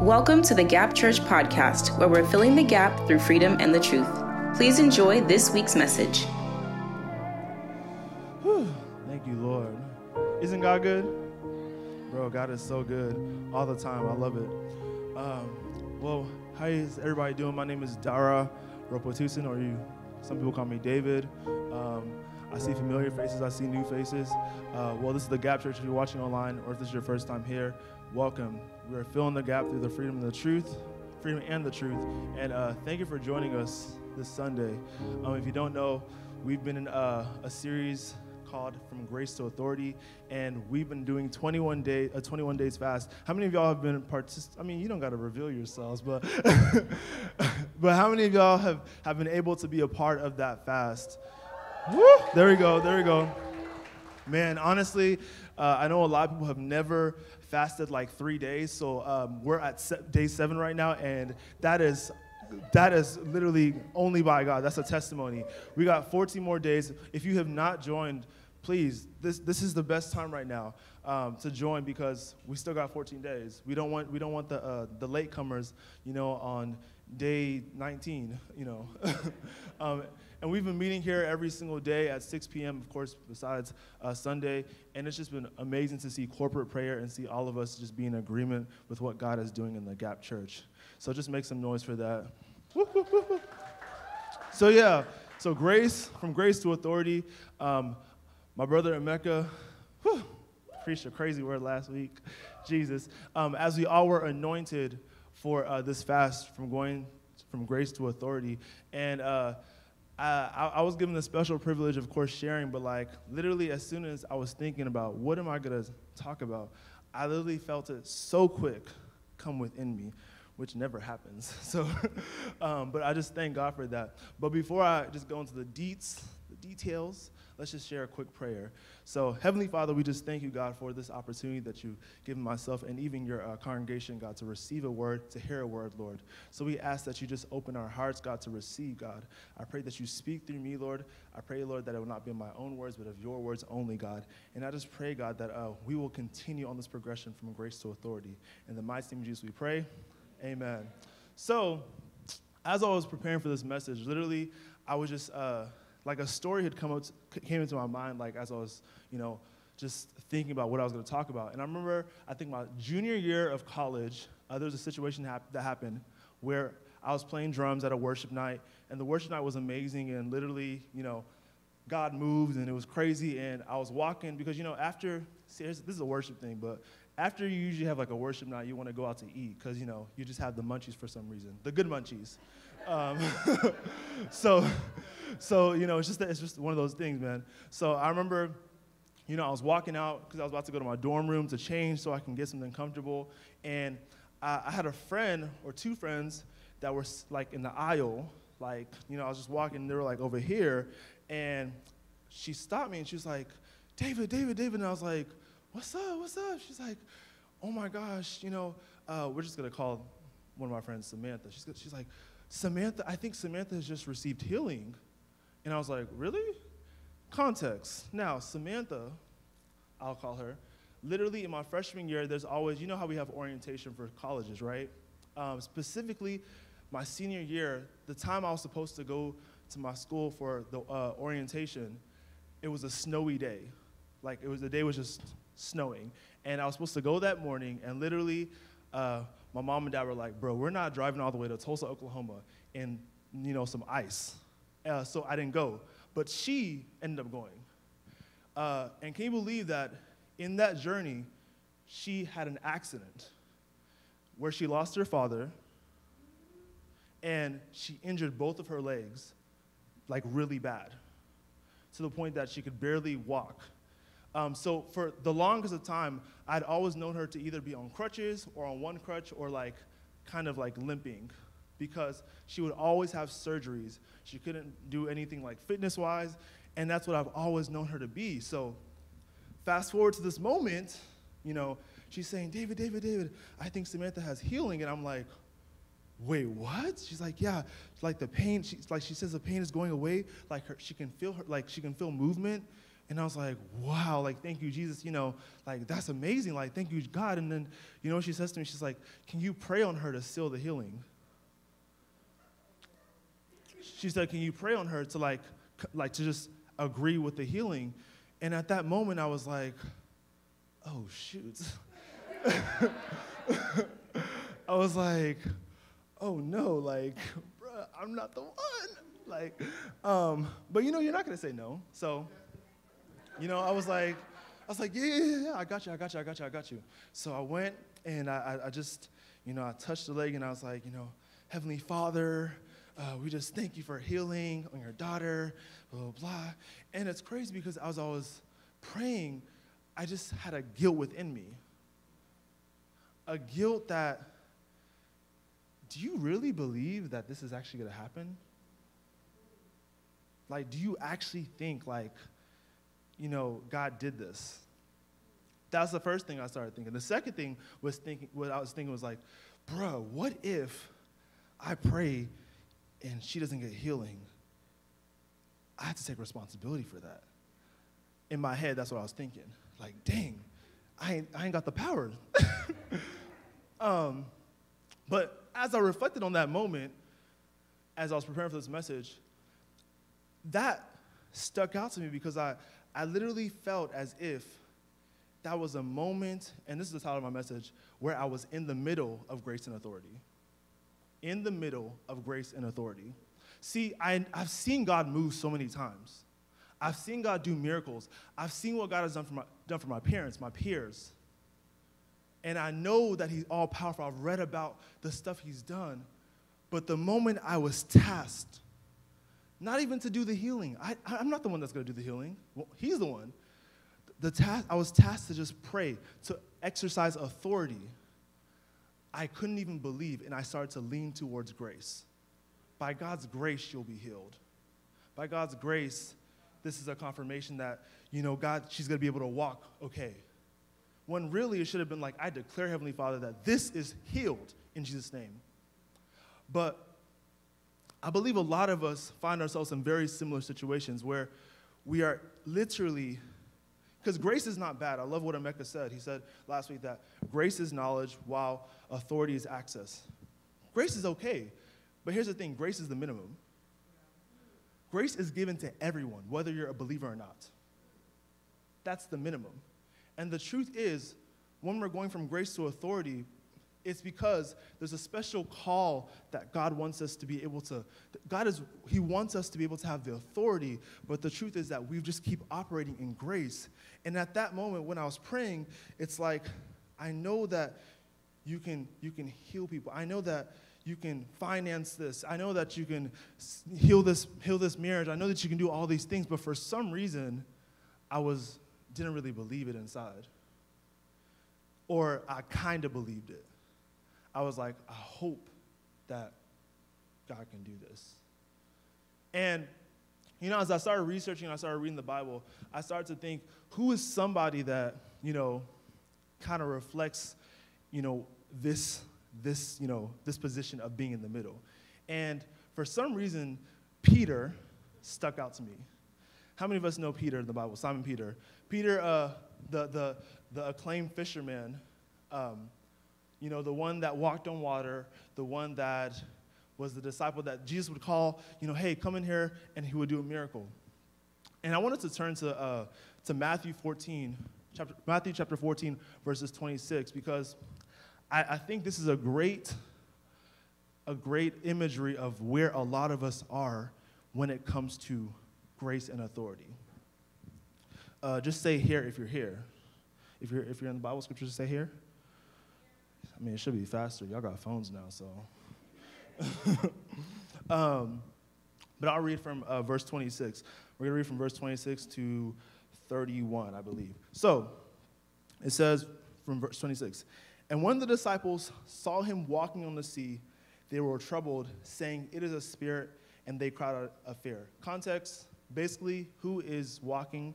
Welcome to the Gap Church podcast, where we're filling the gap through freedom and the truth. Please enjoy this week's message. Whew. Thank you, Lord. Isn't God good? Bro, God is so good all the time. I love it. Um, well, how is everybody doing? My name is Dara Ropotusin, or you, some people call me David. Um, I see familiar faces, I see new faces. Uh, well, this is the Gap Church. If you're watching online, or if this is your first time here, welcome. We are filling the gap through the freedom and the truth, freedom and the truth. And uh, thank you for joining us this Sunday. Um, if you don't know, we've been in uh, a series called From Grace to Authority, and we've been doing 21 day, a 21 days fast. How many of y'all have been I mean, you don't got to reveal yourselves, but but how many of y'all have have been able to be a part of that fast? Woo! There we go. There we go. Man, honestly, uh, I know a lot of people have never fasted like three days, so um, we're at se- day seven right now, and that is that is literally only by God. That's a testimony. We got 14 more days. If you have not joined, please, this this is the best time right now um, to join because we still got 14 days. We don't want we don't want the uh, the latecomers, you know, on day 19, you know. um, and we've been meeting here every single day at 6 p.m., of course, besides uh, Sunday. And it's just been amazing to see corporate prayer and see all of us just be in agreement with what God is doing in the Gap Church. So just make some noise for that. so, yeah, so grace, from grace to authority. Um, my brother Emeka, preached a crazy word last week. Jesus. Um, as we all were anointed for uh, this fast from going from grace to authority. And uh, I, I, was given the special privilege, of course, sharing, but like literally as soon as I was thinking about what am I gonna talk about, I literally felt it so quick come within me, which never happens. So, um, but I just thank God for that. But before I just go into the deets, the details, let's just share a quick prayer. So, Heavenly Father, we just thank you, God, for this opportunity that you've given myself and even your uh, congregation, God, to receive a word, to hear a word, Lord. So, we ask that you just open our hearts, God, to receive, God. I pray that you speak through me, Lord. I pray, Lord, that it will not be my own words, but of your words only, God. And I just pray, God, that uh, we will continue on this progression from grace to authority. In the mighty name of Jesus, we pray. Amen. So, as I was preparing for this message, literally, I was just. Uh, like a story had come out, came into my mind, like as I was, you know, just thinking about what I was going to talk about. And I remember, I think my junior year of college, uh, there was a situation hap- that happened where I was playing drums at a worship night, and the worship night was amazing, and literally, you know, God moved, and it was crazy. And I was walking because, you know, after see, this is a worship thing, but after you usually have like a worship night, you want to go out to eat because you know you just have the munchies for some reason, the good munchies. Um, so, so you know, it's just it's just one of those things, man. So I remember, you know, I was walking out because I was about to go to my dorm room to change so I can get something comfortable, and I, I had a friend or two friends that were like in the aisle, like you know, I was just walking, they were like over here, and she stopped me and she was like, David, David, David, and I was like, what's up, what's up? She's like, oh my gosh, you know, uh, we're just gonna call one of my friends Samantha. She's, she's like, Samantha, I think Samantha has just received healing. And I was like, really? Context. Now, Samantha, I'll call her, literally in my freshman year, there's always, you know how we have orientation for colleges, right? Um, specifically, my senior year, the time I was supposed to go to my school for the uh, orientation, it was a snowy day. Like, it was, the day was just snowing. And I was supposed to go that morning, and literally, uh, my mom and dad were like, bro, we're not driving all the way to Tulsa, Oklahoma in, you know, some ice. Uh, so I didn't go. But she ended up going. Uh, and can you believe that in that journey, she had an accident where she lost her father and she injured both of her legs, like really bad, to the point that she could barely walk. Um, so for the longest of time, I'd always known her to either be on crutches or on one crutch or like kind of like limping because she would always have surgeries. She couldn't do anything like fitness wise, and that's what I've always known her to be. So fast forward to this moment, you know, she's saying, David, David, David, I think Samantha has healing. And I'm like, wait, what? She's like, yeah, like the pain, she's like she says the pain is going away, like her, she can feel her, like she can feel movement And I was like, wow, like, thank you, Jesus. You know, like, that's amazing. Like, thank you, God. And then, you know she says to me? She's like, can you pray on her to seal the healing? She said, can you pray on her to, like, like to just agree with the healing? And at that moment, I was like, oh, shoot. I was like, oh no, like, bruh, I'm not the one. Like, um, but you know, you're not gonna say no. So, you know, I was like, I was like, yeah, yeah, yeah, I got you, I got you, I got you, I got you. So I went and I, I just, you know, I touched the leg and I was like, you know, Heavenly Father, uh, we just thank you for healing on your daughter, blah, blah, blah. And it's crazy because as I was always praying, I just had a guilt within me. A guilt that, do you really believe that this is actually going to happen? Like, do you actually think, like, you know, God did this. That's the first thing I started thinking. The second thing was thinking, what I was thinking was like, bro, what if I pray and she doesn't get healing? I have to take responsibility for that. In my head, that's what I was thinking. Like, dang, I ain't, I ain't got the power. um, but as I reflected on that moment, as I was preparing for this message, that stuck out to me because I, I literally felt as if that was a moment, and this is the title of my message, where I was in the middle of grace and authority. In the middle of grace and authority. See, I, I've seen God move so many times. I've seen God do miracles. I've seen what God has done for my, done for my parents, my peers. And I know that He's all powerful. I've read about the stuff He's done. But the moment I was tasked not even to do the healing. I, I'm not the one that's going to do the healing. Well, he's the one. The task, I was tasked to just pray, to exercise authority. I couldn't even believe, and I started to lean towards grace. By God's grace, you'll be healed. By God's grace, this is a confirmation that, you know, God, she's to be able to walk okay. When really it should have been like, I declare, Heavenly Father, that this is healed in Jesus' name. But I believe a lot of us find ourselves in very similar situations where we are literally, because grace is not bad. I love what Emeka said. He said last week that grace is knowledge while authority is access. Grace is okay, but here's the thing grace is the minimum. Grace is given to everyone, whether you're a believer or not. That's the minimum. And the truth is, when we're going from grace to authority, it's because there's a special call that God wants us to be able to. God is, He wants us to be able to have the authority, but the truth is that we just keep operating in grace. And at that moment, when I was praying, it's like, I know that you can, you can heal people. I know that you can finance this. I know that you can heal this, heal this marriage. I know that you can do all these things, but for some reason, I was, didn't really believe it inside. Or I kind of believed it. I was like, I hope that God can do this. And, you know, as I started researching, I started reading the Bible, I started to think, who is somebody that, you know, kind of reflects, you know, this, this, you know, this position of being in the middle. And for some reason, Peter stuck out to me. How many of us know Peter in the Bible? Simon Peter. Peter, uh, the, the, the acclaimed fisherman, um, you know, the one that walked on water, the one that was the disciple that Jesus would call, you know, hey, come in here, and he would do a miracle. And I wanted to turn to, uh, to Matthew 14, chapter, Matthew chapter 14, verses 26, because I, I think this is a great, a great imagery of where a lot of us are when it comes to grace and authority. Uh, just say here if you're here. If you're, if you're in the Bible scriptures, say here. I mean, it should be faster. Y'all got phones now, so. um, but I'll read from uh, verse 26. We're going to read from verse 26 to 31, I believe. So, it says from verse 26 And when the disciples saw him walking on the sea, they were troubled, saying, It is a spirit, and they cried out of fear. Context basically, who is walking?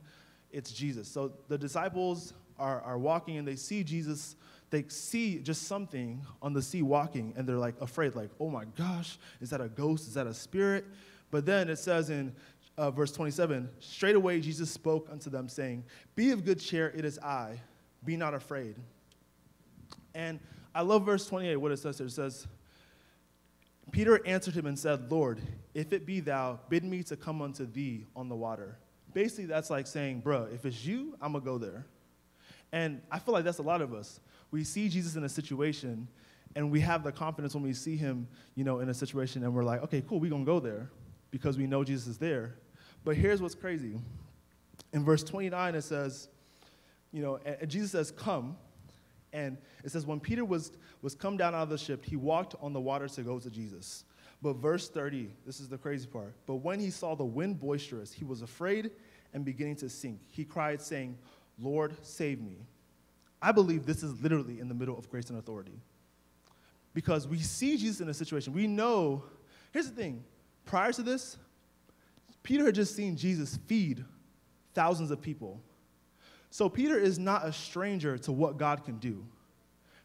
It's Jesus. So the disciples are, are walking and they see Jesus they see just something on the sea walking and they're like afraid, like, oh my gosh, is that a ghost? Is that a spirit? But then it says in uh, verse 27, straight away Jesus spoke unto them, saying, Be of good cheer, it is I, be not afraid. And I love verse 28, what it says there. It says, Peter answered him and said, Lord, if it be thou, bid me to come unto thee on the water. Basically, that's like saying, bruh, if it's you, I'm gonna go there. And I feel like that's a lot of us. We see Jesus in a situation, and we have the confidence when we see him, you know, in a situation, and we're like, okay, cool, we're gonna go there because we know Jesus is there. But here's what's crazy. In verse 29, it says, you know, and Jesus says, come. And it says, when Peter was, was come down out of the ship, he walked on the water to go to Jesus. But verse 30, this is the crazy part. But when he saw the wind boisterous, he was afraid and beginning to sink. He cried, saying, Lord, save me. I believe this is literally in the middle of grace and authority. Because we see Jesus in a situation. We know, here's the thing prior to this, Peter had just seen Jesus feed thousands of people. So Peter is not a stranger to what God can do.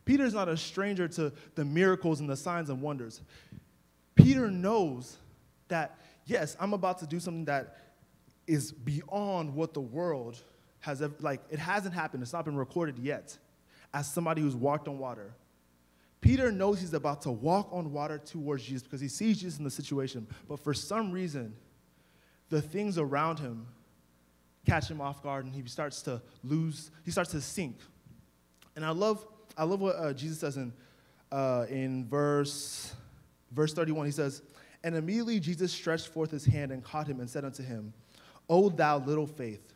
Peter is not a stranger to the miracles and the signs and wonders. Peter knows that, yes, I'm about to do something that is beyond what the world has ever, like, it hasn't happened, it's not been recorded yet, as somebody who's walked on water. Peter knows he's about to walk on water towards Jesus because he sees Jesus in the situation, but for some reason, the things around him catch him off guard and he starts to lose, he starts to sink. And I love, I love what uh, Jesus says in, uh, in verse, verse 31. He says, And immediately Jesus stretched forth his hand and caught him and said unto him, O thou little faith,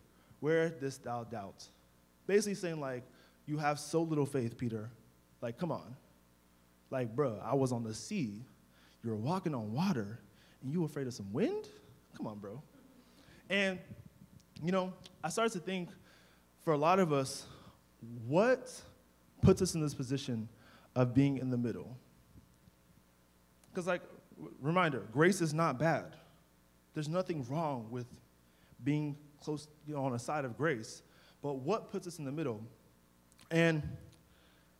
where dost thou doubt? Basically saying, like, you have so little faith, Peter. Like, come on. Like, bro, I was on the sea. You were walking on water, and you afraid of some wind? Come on, bro. And, you know, I started to think for a lot of us, what puts us in this position of being in the middle? Because, like, reminder, grace is not bad. There's nothing wrong with being close, you know, on a side of grace. But what puts us in the middle? And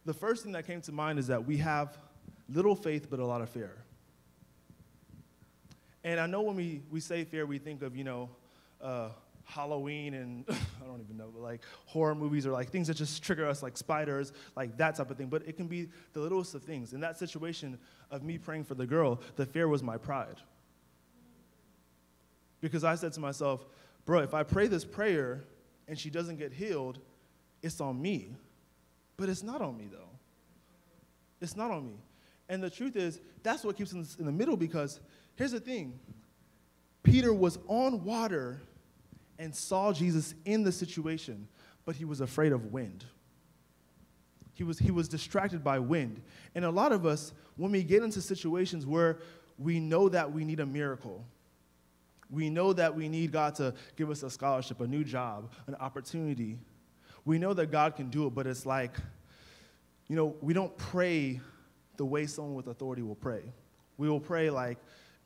the first thing that came to mind is that we have little faith but a lot of fear. And I know when we, we say fear, we think of, you know, uh, Halloween and I don't even know, but like horror movies or like things that just trigger us, like spiders, like that type of thing. But it can be the littlest of things. In that situation of me praying for the girl, the fear was my pride. Because I said to myself, bro, if I pray this prayer and she doesn't get healed, it's on me. But it's not on me, though. It's not on me. And the truth is, that's what keeps us in the middle because here's the thing Peter was on water and saw Jesus in the situation, but he was afraid of wind. He was, he was distracted by wind. And a lot of us, when we get into situations where we know that we need a miracle, we know that we need God to give us a scholarship, a new job, an opportunity. We know that God can do it, but it's like, you know, we don't pray the way someone with authority will pray. We will pray like,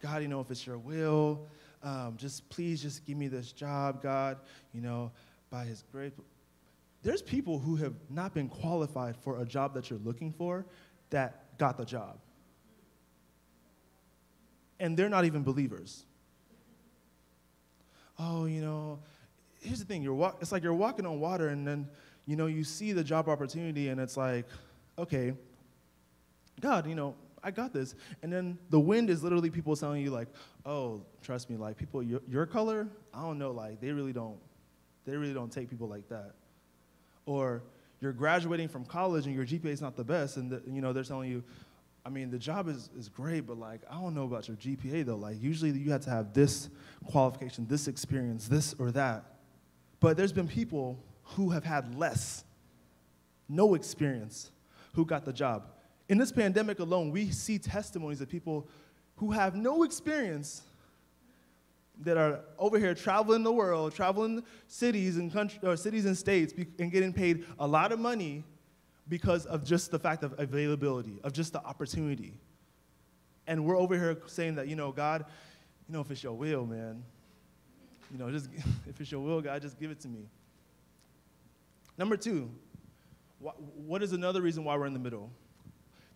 God, you know, if it's your will, um, just please just give me this job, God, you know, by his grace. There's people who have not been qualified for a job that you're looking for that got the job. And they're not even believers oh, you know, here's the thing, you're walk- it's like you're walking on water and then, you know, you see the job opportunity and it's like, okay, God, you know, I got this. And then the wind is literally people telling you like, oh, trust me, like people your, your color, I don't know, like they really don't, they really don't take people like that. Or you're graduating from college and your GPA is not the best, and the, you know they're telling you, I mean, the job is, is great, but like, I don't know about your GPA though. Like, usually you have to have this qualification, this experience, this or that. But there's been people who have had less, no experience, who got the job. In this pandemic alone, we see testimonies of people who have no experience that are over here traveling the world, traveling cities and country, or cities and states, and getting paid a lot of money because of just the fact of availability, of just the opportunity. And we're over here saying that, you know, God, you know, if it's your will, man, you know, just if it's your will, God, just give it to me. Number two, what is another reason why we're in the middle?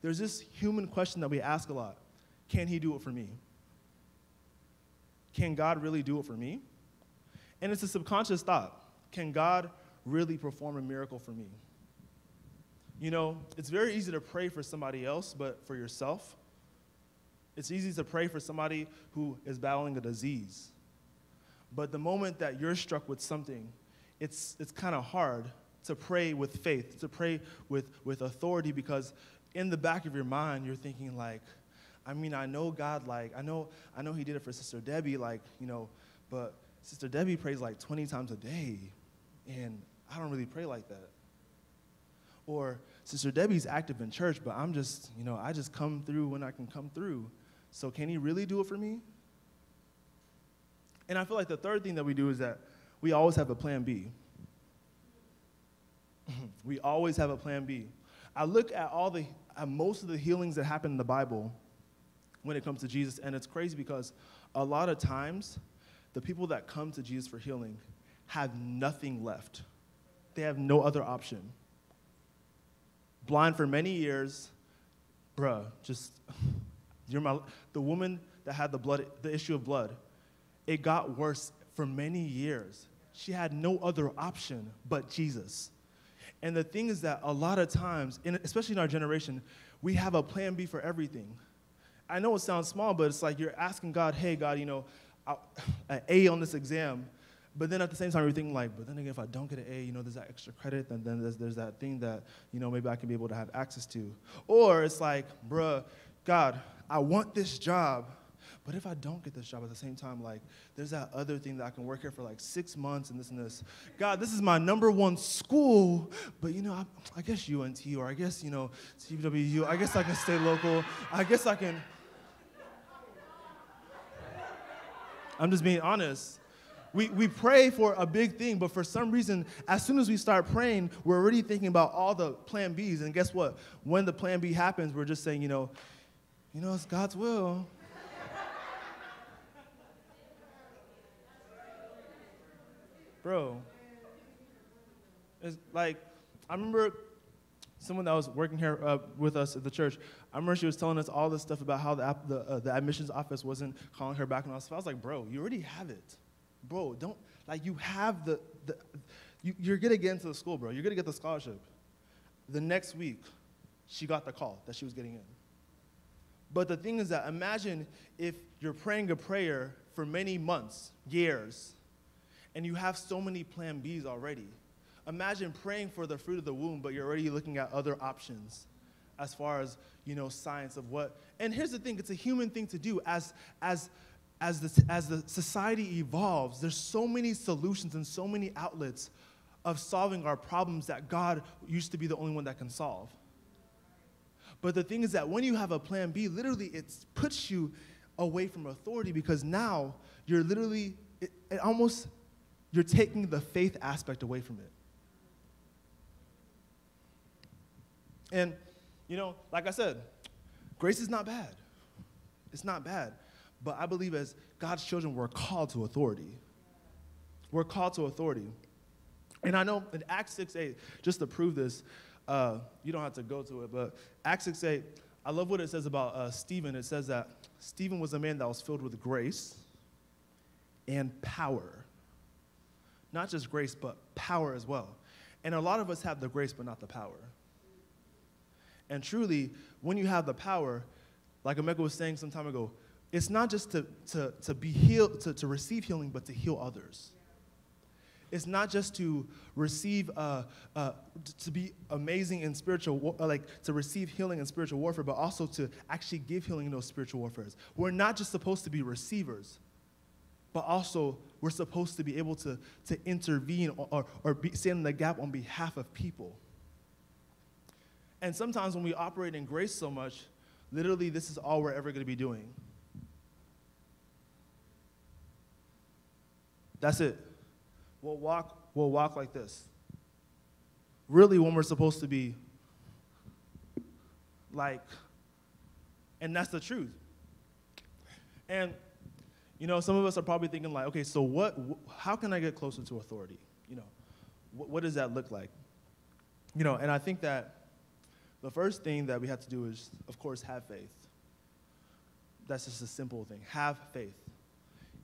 There's this human question that we ask a lot Can he do it for me? can God really do it for me? And it's a subconscious thought. Can God really perform a miracle for me? You know, it's very easy to pray for somebody else, but for yourself, it's easy to pray for somebody who is battling a disease. But the moment that you're struck with something, it's, it's kind of hard to pray with faith, to pray with, with authority, because in the back of your mind, you're thinking, like, I mean, I know God, like, I know, I know He did it for Sister Debbie, like, you know, but Sister Debbie prays like 20 times a day, and I don't really pray like that. Or Sister Debbie's active in church, but I'm just, you know, I just come through when I can come through. So can He really do it for me? And I feel like the third thing that we do is that we always have a plan B. we always have a plan B. I look at all the, at most of the healings that happen in the Bible when it comes to Jesus, and it's crazy because a lot of times the people that come to Jesus for healing have nothing left. They have no other option. Blind for many years, bruh, just, you're my, the woman that had the blood, the issue of blood, it got worse for many years. She had no other option but Jesus. And the thing is that a lot of times, in, especially in our generation, we have a plan B for everything. I know it sounds small, but it's like you're asking God, hey, God, you know, an A on this exam, but then at the same time, you're thinking like, but then again, if I don't get an A, you know, there's that extra credit, and then there's, there's that thing that, you know, maybe I can be able to have access to. Or it's like, bruh, God, I want this job, but if I don't get this job at the same time, like, there's that other thing that I can work here for like six months and this and this. God, this is my number one school, but you know, I, I guess UNT or I guess, you know, CWU, I guess I can stay local. I guess I can. I'm just being honest. We, we pray for a big thing, but for some reason, as soon as we start praying, we're already thinking about all the plan Bs. And guess what? When the plan B happens, we're just saying, you know, you know, it's God's will. Bro, it's like, I remember someone that was working here uh, with us at the church, I remember she was telling us all this stuff about how the, the, uh, the admissions office wasn't calling her back and all this stuff. I was like, bro, you already have it. Bro, don't, like, you have the, the you, you're to get into the school, bro. You're to get the scholarship. The next week, she got the call that she was getting in. But the thing is that imagine if you're praying a prayer for many months, years, and you have so many plan Bs already. Imagine praying for the fruit of the womb, but you're already looking at other options as far as, you know, science of what. And here's the thing, it's a human thing to do. As, as, as, the, as the society evolves, there's so many solutions and so many outlets of solving our problems that God used to be the only one that can solve. But the thing is that when you have a plan B, literally it puts you away from authority because now you're literally, it, it almost, you're taking the faith aspect away from it. And, you know, like I said, grace is not bad. It's not bad. But I believe as God's children, we're called to authority. We're called to authority. And I know in Acts 6 8, just to prove this, uh, you don't have to go to it, but Acts 6 8, I love what it says about uh, Stephen. It says that Stephen was a man that was filled with grace and power. Not just grace, but power as well. And a lot of us have the grace, but not the power. And truly, when you have the power, like Emeka was saying some time ago, it's not just to, to, to be healed, to, to receive healing, but to heal others. It's not just to receive, uh, uh, to be amazing in spiritual, uh, like to receive healing in spiritual warfare, but also to actually give healing in those spiritual warfares. We're not just supposed to be receivers, but also we're supposed to be able to, to intervene or, or, or be, stand in the gap on behalf of people. And sometimes when we operate in grace so much, literally this is all we're ever going to be doing. That's it. We'll walk, we'll walk like this. Really, when we're supposed to be like, and that's the truth. And, you know, some of us are probably thinking, like, okay, so what, how can I get closer to authority? You know, what, what does that look like? You know, and I think that the first thing that we have to do is, of course, have faith. That's just a simple thing. Have faith.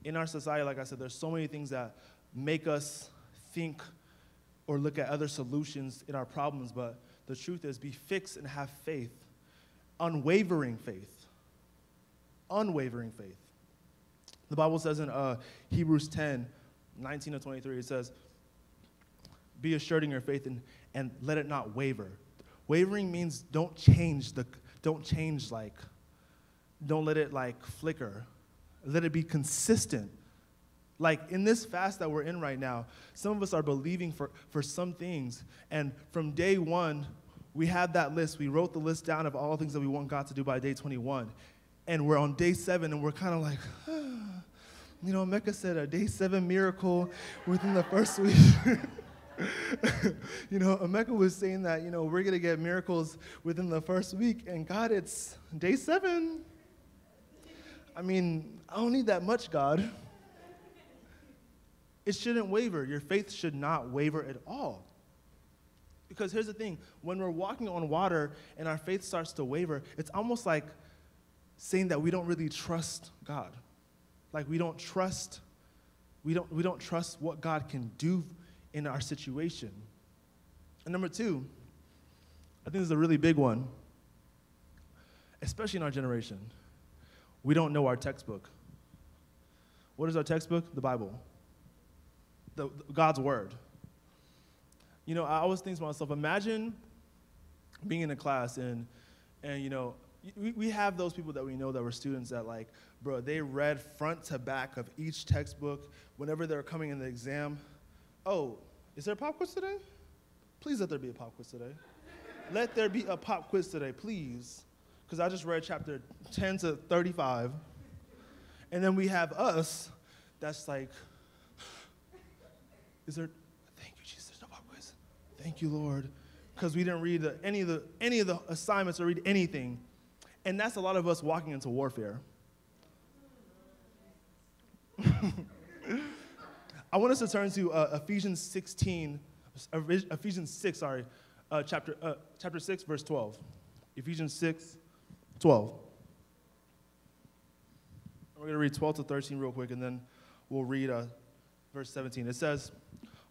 In our society, like I said, there's so many things that make us think or look at other solutions in our problems, but the truth is be fixed and have faith, unwavering faith. Unwavering faith. The Bible says in uh, Hebrews 10 19 to 23, it says, Be assured in your faith and, and let it not waver. Wavering means don't change the, don't change like, don't let it like flicker. Let it be consistent. Like in this fast that we're in right now, some of us are believing for, for some things. And from day one, we had that list. We wrote the list down of all things that we want God to do by day 21. And we're on day seven, and we're kind of like, you know, Mecca said a day seven miracle within the first week. you know, Emeka was saying that, you know, we're going to get miracles within the first week, and God, it's day seven. I mean, I don't need that much, God. It shouldn't waver. Your faith should not waver at all. Because here's the thing when we're walking on water and our faith starts to waver, it's almost like saying that we don't really trust God. Like we don't trust, we don't, we don't trust what God can do in our situation. And number two, I think this is a really big one, especially in our generation. We don't know our textbook. What is our textbook? The Bible, the, God's Word. You know, I always think to myself, imagine being in a class and, and you know, we, we have those people that we know that were students that like, bro, they read front to back of each textbook whenever they're coming in the exam. Oh, is there a pop quiz today? Please let there be a pop quiz today. let there be a pop quiz today, please. Because I just read chapter 10 to 35. And then we have us that's like, is there, thank you, Jesus, no quiz. Thank you, Lord. Because we didn't read the, any, of the, any of the assignments or read anything. And that's a lot of us walking into warfare. I want us to turn to uh, Ephesians 16, uh, Ephesians 6, sorry, uh, chapter, uh, chapter 6, verse 12. Ephesians 6, 12. We're going to read 12 to 13 real quick, and then we'll read uh, verse 17. It says,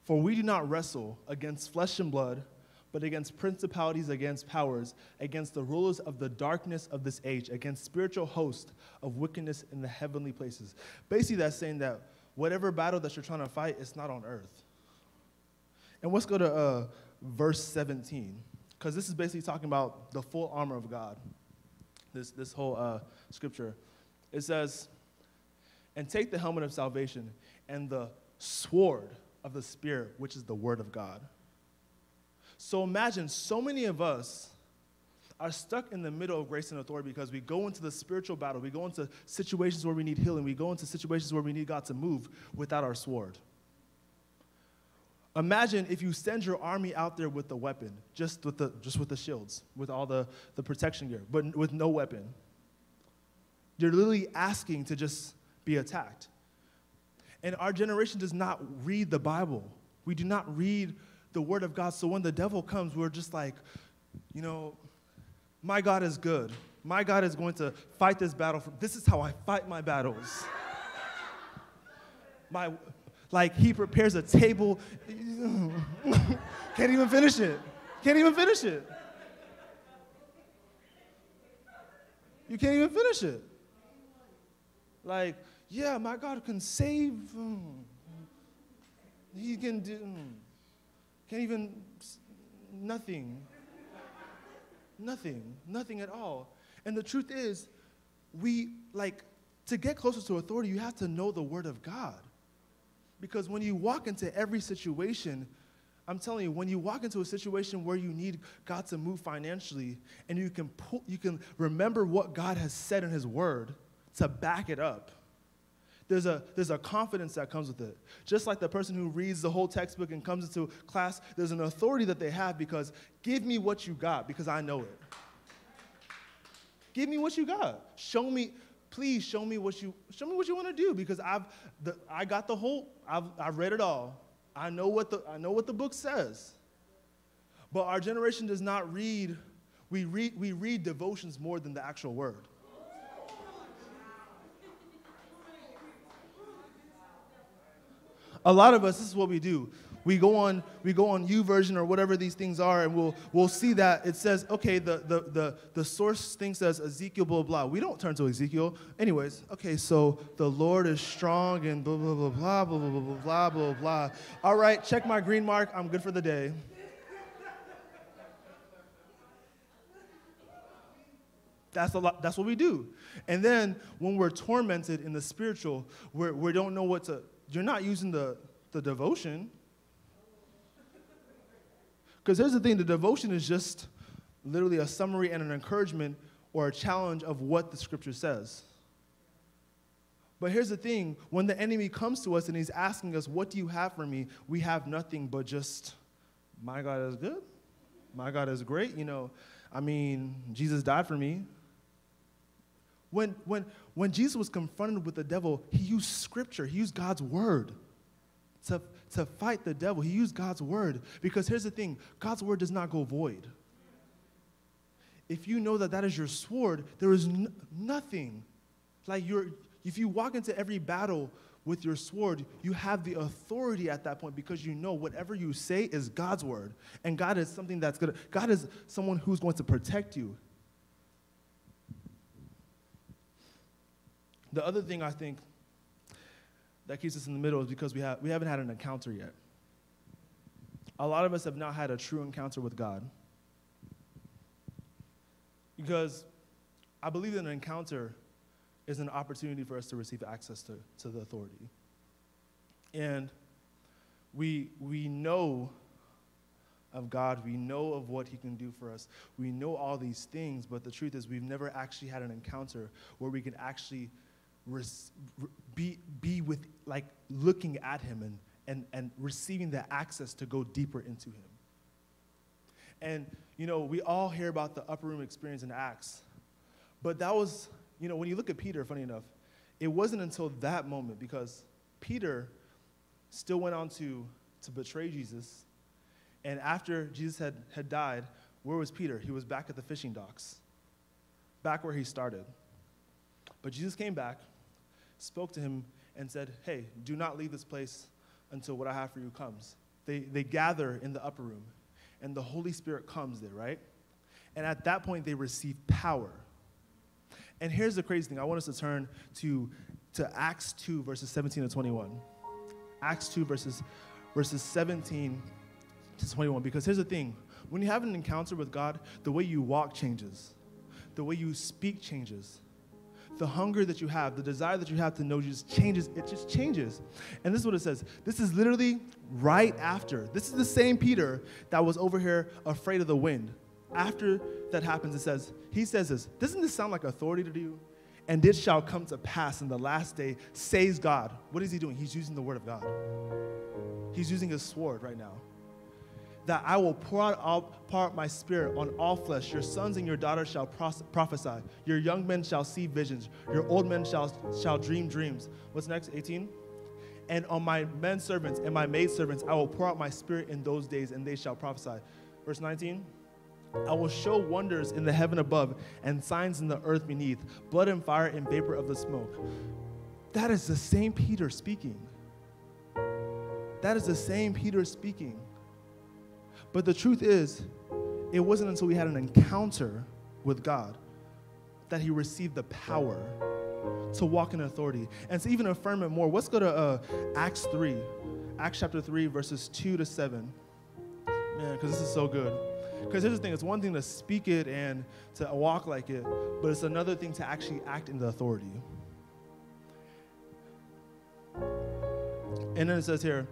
For we do not wrestle against flesh and blood, but against principalities, against powers, against the rulers of the darkness of this age, against spiritual hosts of wickedness in the heavenly places. Basically, that's saying that whatever battle that you're trying to fight, it's not on earth. And let's go to uh, verse 17, because this is basically talking about the full armor of God, this, this whole uh, scripture. It says, And take the helmet of salvation and the sword of the Spirit, which is the word of God. So imagine so many of us are stuck in the middle of grace and authority because we go into the spiritual battle, we go into situations where we need healing, we go into situations where we need God to move without our sword. Imagine if you send your army out there with the weapon, just with the, just with the shields, with all the, the protection gear, but with no weapon. You're literally asking to just be attacked. And our generation does not read the Bible. We do not read the Word of God. So when the devil comes, we're just like, you know, my God is good. My God is going to fight this battle. For, this is how I fight my battles. My, like, he prepares a table. Can't even finish it. Can't even finish it. You can't even finish it. Like, yeah, my God can save. Mm. He can do. Mm. Can't even, nothing. Nothing, nothing at all. And the truth is, we, like, to get closer to authority, you have to know the Word of God. Because when you walk into every situation, I'm telling you, when you walk into a situation where you need God to move financially and you can, pull, you can remember what God has said in His Word to back it up, there's a, there's a confidence that comes with it. Just like the person who reads the whole textbook and comes into class, there's an authority that they have because give me what you got because I know it. Give me what you got. Show me, please show me what you show me what you want to do because I've the, I got the whole I've I've read it all. I know what the I know what the book says. But our generation does not read we read we read devotions more than the actual word. a lot of us, this is what we do. We go on, we go on YouVersion or whatever these things are, and we'll we'll see that it says, okay, the the the, the source thing says Ezekiel, blah, blah. We don't turn to Ezekiel. Anyways, okay, so the Lord is strong and blah blah blah blah blah blah blah blah blah blah. All right, check my green mark. I'm good for the day. That's a lot. That's what we do. And then when we're tormented in the spiritual, where we don't know what to. You're not using the the devotion. Because here's the thing: the devotion is just literally a summary and an encouragement or a challenge of what the scripture says. But here's the thing when the enemy comes to us and he's asking us, What do you have for me? We have nothing but just, My God is good. My God is great. You know, I mean, Jesus died for me. When, when, when Jesus was confronted with the devil, he used scripture, he used God's word to, to fight the devil. He used God's word because here's the thing God's word does not go void. If you know that that is your sword, there is n- nothing. Like you're, if you walk into every battle with your sword, you have the authority at that point because you know whatever you say is God's word. And God is something that's good. God is someone who's going to protect you. The other thing I think that keeps us in the middle is because we, have, we haven't had an encounter yet. A lot of us have not had a true encounter with God. Because I believe that an encounter is an opportunity for us to receive access to, to the authority. And we, we know of God, we know of what He can do for us, we know all these things, but the truth is, we've never actually had an encounter where we can actually res- be, be with, like, looking at him and, and, and receiving the access to go deeper into him. And, you know, we all hear about the upper room experience in Acts, but that was, you know, when you look at Peter, funny enough, it wasn't until that moment because Peter still went on to, to betray Jesus. And after Jesus had, had died, where was Peter? He was back at the fishing docks, back where he started. But Jesus came back, spoke to him, and said, Hey, do not leave this place until what I have for you comes. They, they gather in the upper room, and the Holy Spirit comes there, right? And at that point, they receive power. And here's the crazy thing I want us to turn to, to Acts 2, verses 17 to 21. Acts 2, verses, verses 17 to 21. Because here's the thing when you have an encounter with God, the way you walk changes, the way you speak changes the hunger that you have, the desire that you have to know just changes. It just changes. And this is what it says. This is literally right after. This is the same Peter that was over here afraid of the wind. After that happens, it says, he says this. Doesn't this sound like authority to you? And it shall come to pass in the last day, says God. What is he doing? He's using the word of God. He's using his sword right now that I will pour out, pour out my spirit on all flesh. Your sons and your daughters shall prophesy. Your young men shall see visions. Your old men shall, shall dream dreams. What's next? 18? And on my men servants and my maid servants, I will pour out my spirit in those days, and they shall prophesy. Verse 19? I will show wonders in the heaven above and signs in the earth beneath, blood and fire and vapor of the smoke. That is the same Peter speaking. That is the same Peter speaking. But the truth is, it wasn't until we had an encounter with God that he received the power to walk in authority. And to even affirm it more, let's go to uh, Acts 3, Acts chapter 3, verses 2 to 7. Man, because this is so good. Because here's the thing it's one thing to speak it and to walk like it, but it's another thing to actually act in the authority. And then it says here,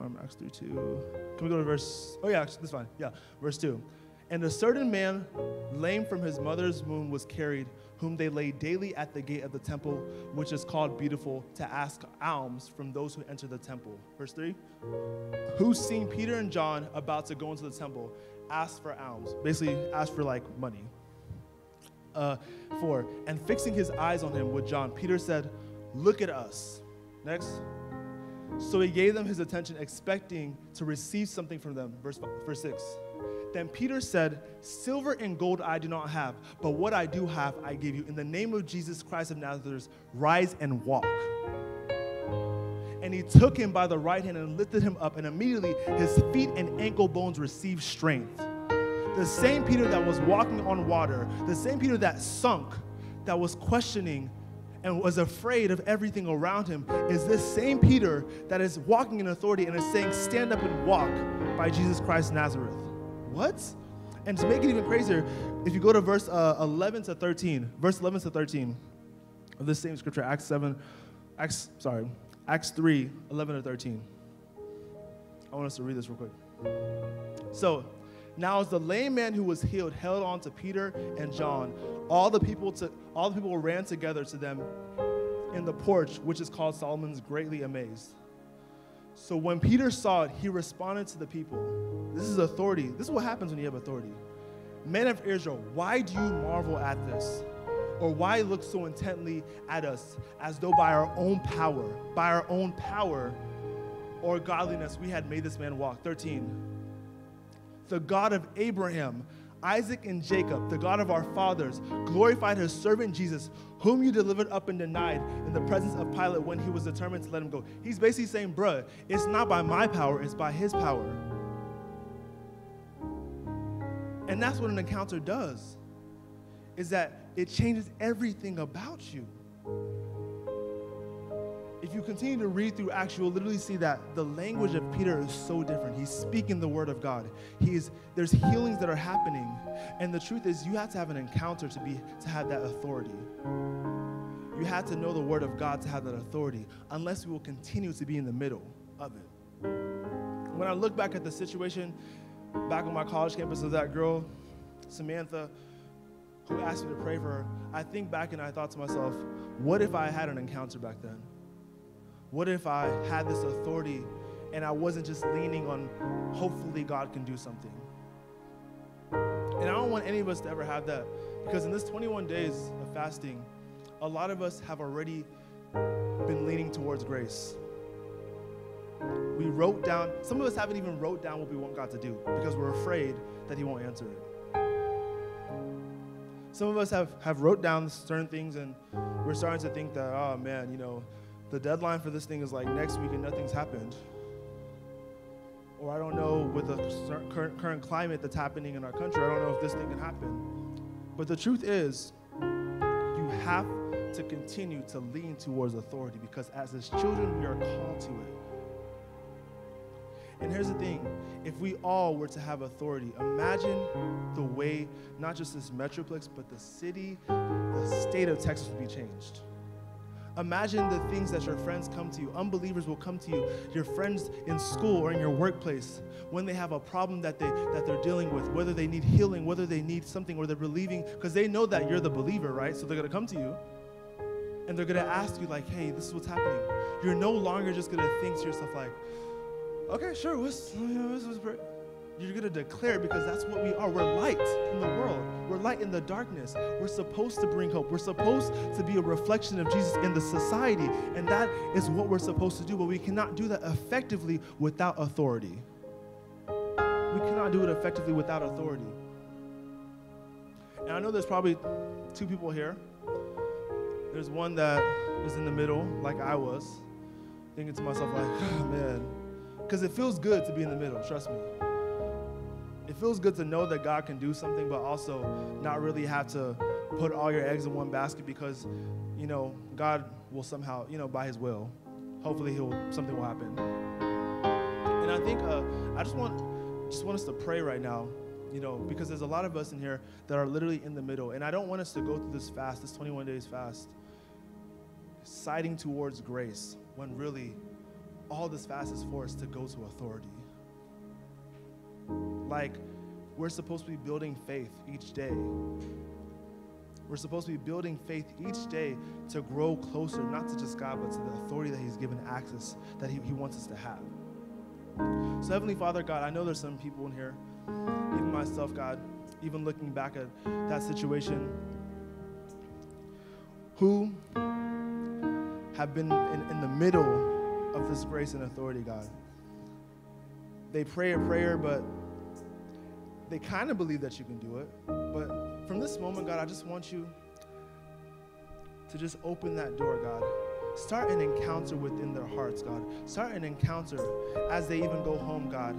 um, Acts 3 2. Can we go to verse? Oh, yeah, that's fine. Yeah, verse 2. And a certain man, lame from his mother's womb, was carried, whom they laid daily at the gate of the temple, which is called Beautiful, to ask alms from those who enter the temple. Verse 3. Who, seeing Peter and John about to go into the temple, asked for alms. Basically, asked for like money. Uh, 4. And fixing his eyes on him with John, Peter said, Look at us. Next. So he gave them his attention, expecting to receive something from them. Verse, verse 6. Then Peter said, Silver and gold I do not have, but what I do have I give you. In the name of Jesus Christ of Nazareth, rise and walk. And and he took him by the right hand and lifted him up, and immediately his feet and ankle bones received strength. The same Peter that was walking on water, the same Peter that sunk, that was questioning and was afraid of everything around him, is this same Peter that is walking in authority and is saying, Stand up and walk by Jesus Christ Nazareth. What? And to make it even crazier, if you go to verse uh, 11 to 13, verse 11 to 13 of this same scripture, Acts 7, Acts, sorry, Acts 3, 11 to 13. I want us to read this real quick. So, now as the lame man who was healed held on to Peter and John, all the people to, all the people ran together to them in the porch, which is called Solomon's, greatly amazed. So when Peter saw it, he responded to the people. This is authority. This is what happens when you have authority. Men of Israel, why do you marvel at this? Or why look so intently at us as though by our own power, by our own power or godliness, we had made this man walk? 13. The God of Abraham, Isaac, and Jacob, the God of our fathers, glorified his servant Jesus, whom you delivered up and denied in the presence of Pilate when he was determined to let him go. He's basically saying, bruh, it's not by my power, it's by his power. And that's what an encounter does. Is that it changes everything about you. If you continue to read through Acts, you'll literally see that the language of Peter is so different. He's speaking the word of God. He's there's healings that are happening. And the truth is you have to have an encounter to be to have that authority. You have to know the word of God to have that authority, unless we will continue to be in the middle of it. When I look back at the situation back on my college campus of that girl, Samantha, who asked me to pray for her, I think back and I thought to myself, what if I had an encounter back then? What if I had this authority and I wasn't just leaning on hopefully God can do something? And I don't want any of us to ever have that because in this 21 days of fasting, a lot of us have already been leaning towards grace. We wrote down, some of us haven't even wrote down what we want God to do because we're afraid that He won't answer it. Some of us have, have wrote down certain things and we're starting to think that, oh man, you know, the deadline for this thing is like next week and nothing's happened. Or I don't know with the current, current climate that's happening in our country, I don't know if this thing can happen. But the truth is, you have to continue to lean towards authority because as his children, we are called to it. And here's the thing if we all were to have authority, imagine the way not just this metroplex, but the city, the state of Texas would be changed. Imagine the things that your friends come to you. Unbelievers will come to you, your friends in school or in your workplace, when they have a problem that, they, that they're dealing with, whether they need healing, whether they need something, or they're believing, because they know that you're the believer, right? So they're going to come to you and they're going to ask you, like, hey, this is what's happening. You're no longer just going to think to yourself, like, okay, sure, what's, what's, what's you're going to declare because that's what we are. We're light in the world. We're light in the darkness. We're supposed to bring hope. We're supposed to be a reflection of Jesus in the society. And that is what we're supposed to do. But we cannot do that effectively without authority. We cannot do it effectively without authority. And I know there's probably two people here. There's one that is in the middle, like I was, thinking to myself, like, oh, man. Because it feels good to be in the middle, trust me it feels good to know that God can do something, but also not really have to put all your eggs in one basket because, you know, God will somehow, you know, by His will, hopefully He'll something will happen. And I think uh, I just want just want us to pray right now, you know, because there's a lot of us in here that are literally in the middle, and I don't want us to go through this fast, this 21 days fast, siding towards grace when really all this fast is for us to go to authority. Like, we're supposed to be building faith each day. We're supposed to be building faith each day to grow closer, not to just God, but to the authority that He's given access, that He, he wants us to have. So, Heavenly Father, God, I know there's some people in here, even myself, God, even looking back at that situation, who have been in, in the middle of this grace and authority, God. They pray a prayer, but they kind of believe that you can do it. But from this moment, God, I just want you to just open that door, God. start an encounter within their hearts, God. Start an encounter as they even go home, God.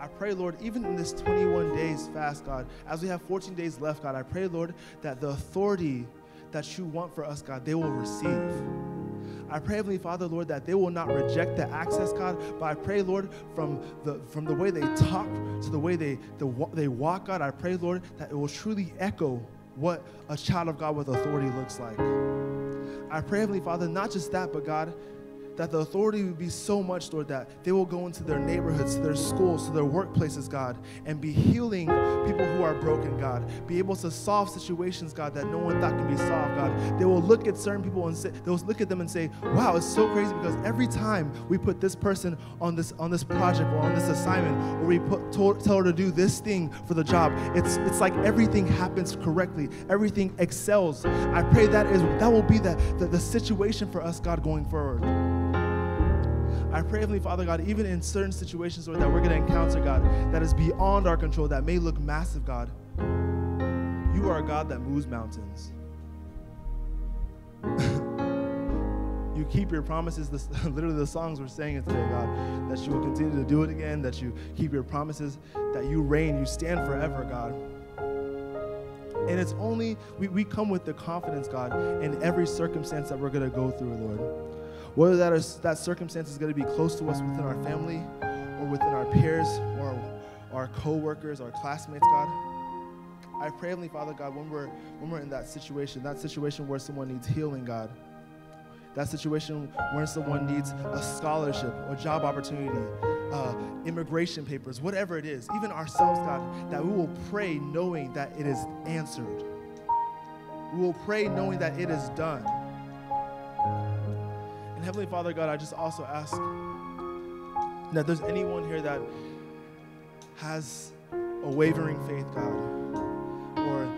I pray, Lord, even in this 21 days fast, God, as we have 14 days left, God, I pray, Lord, that the authority that you want for us, God, they will receive. I pray, Heavenly Father, Lord, that they will not reject the access, God, but I pray, Lord, from the from the way they talk to the way they the, they walk, God, I pray, Lord, that it will truly echo what a child of God with authority looks like. I pray, Heavenly Father, not just that, but God, that the authority would be so much, Lord, that they will go into their neighborhoods, to their schools, to their workplaces, God, and be healing people who are broken, God. Be able to solve situations, God, that no one thought can be solved, God. They will look at certain people and say, they'll look at them and say, wow, it's so crazy because every time we put this person on this on this project or on this assignment, or we put, told, tell her to do this thing for the job, it's it's like everything happens correctly. Everything excels. I pray that is that will be the, the, the situation for us, God, going forward. I pray, Heavenly Father, God, even in certain situations, Lord, that we're going to encounter, God, that is beyond our control, that may look massive, God. You are a God that moves mountains. you keep your promises. This, literally, the songs we're saying today, God, that you will continue to do it again, that you keep your promises, that you reign, you stand forever, God. And it's only, we, we come with the confidence, God, in every circumstance that we're going to go through, Lord. Whether that, is, that circumstance is going to be close to us within our family or within our peers or our co-workers, our classmates, God. I pray, Heavenly Father, God, when we're, when we're in that situation, that situation where someone needs healing, God, that situation where someone needs a scholarship or job opportunity, uh, immigration papers, whatever it is, even ourselves, God, that we will pray knowing that it is answered. We will pray knowing that it is done. And Heavenly Father God, I just also ask that there's anyone here that has a wavering faith, God, or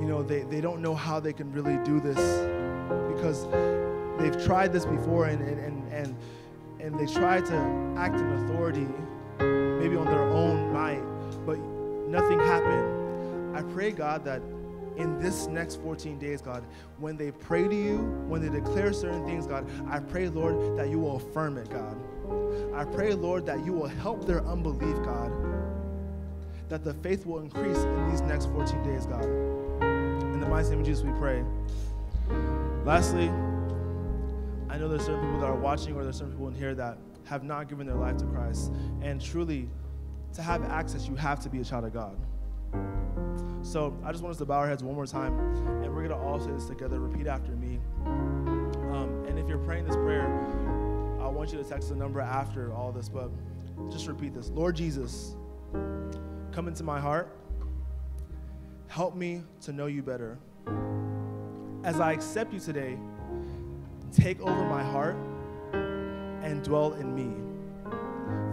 you know, they, they don't know how they can really do this because they've tried this before and and, and, and, and they try to act in authority, maybe on their own might, but nothing happened. I pray, God, that in this next 14 days, God, when they pray to you, when they declare certain things, God, I pray, Lord, that you will affirm it, God. I pray, Lord, that you will help their unbelief, God, that the faith will increase in these next 14 days, God. In the mighty name of Jesus, we pray. Lastly, I know there's certain people that are watching or there's certain people in here that have not given their life to Christ. And truly, to have access, you have to be a child of God. So I just want us to bow our heads one more time, and we're going to all say this together. Repeat after me. Um, and if you're praying this prayer, I want you to text the number after all this, but just repeat this Lord Jesus, come into my heart. Help me to know you better. As I accept you today, take over my heart and dwell in me.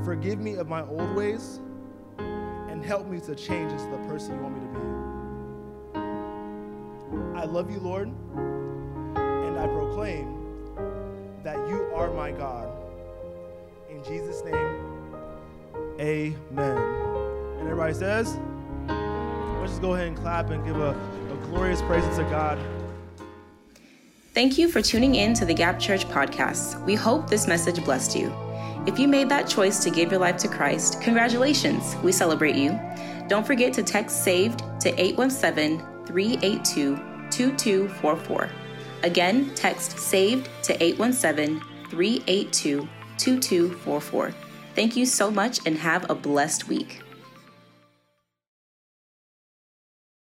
Forgive me of my old ways help me to change into the person you want me to be. I love you, Lord, and I proclaim that you are my God. In Jesus' name, amen. And everybody says, let's just go ahead and clap and give a, a glorious praise to God. Thank you for tuning in to the Gap Church podcast. We hope this message blessed you. If you made that choice to give your life to Christ, congratulations. We celebrate you. Don't forget to text SAVED to 817 382 2244. Again, text SAVED to 817 382 2244. Thank you so much and have a blessed week.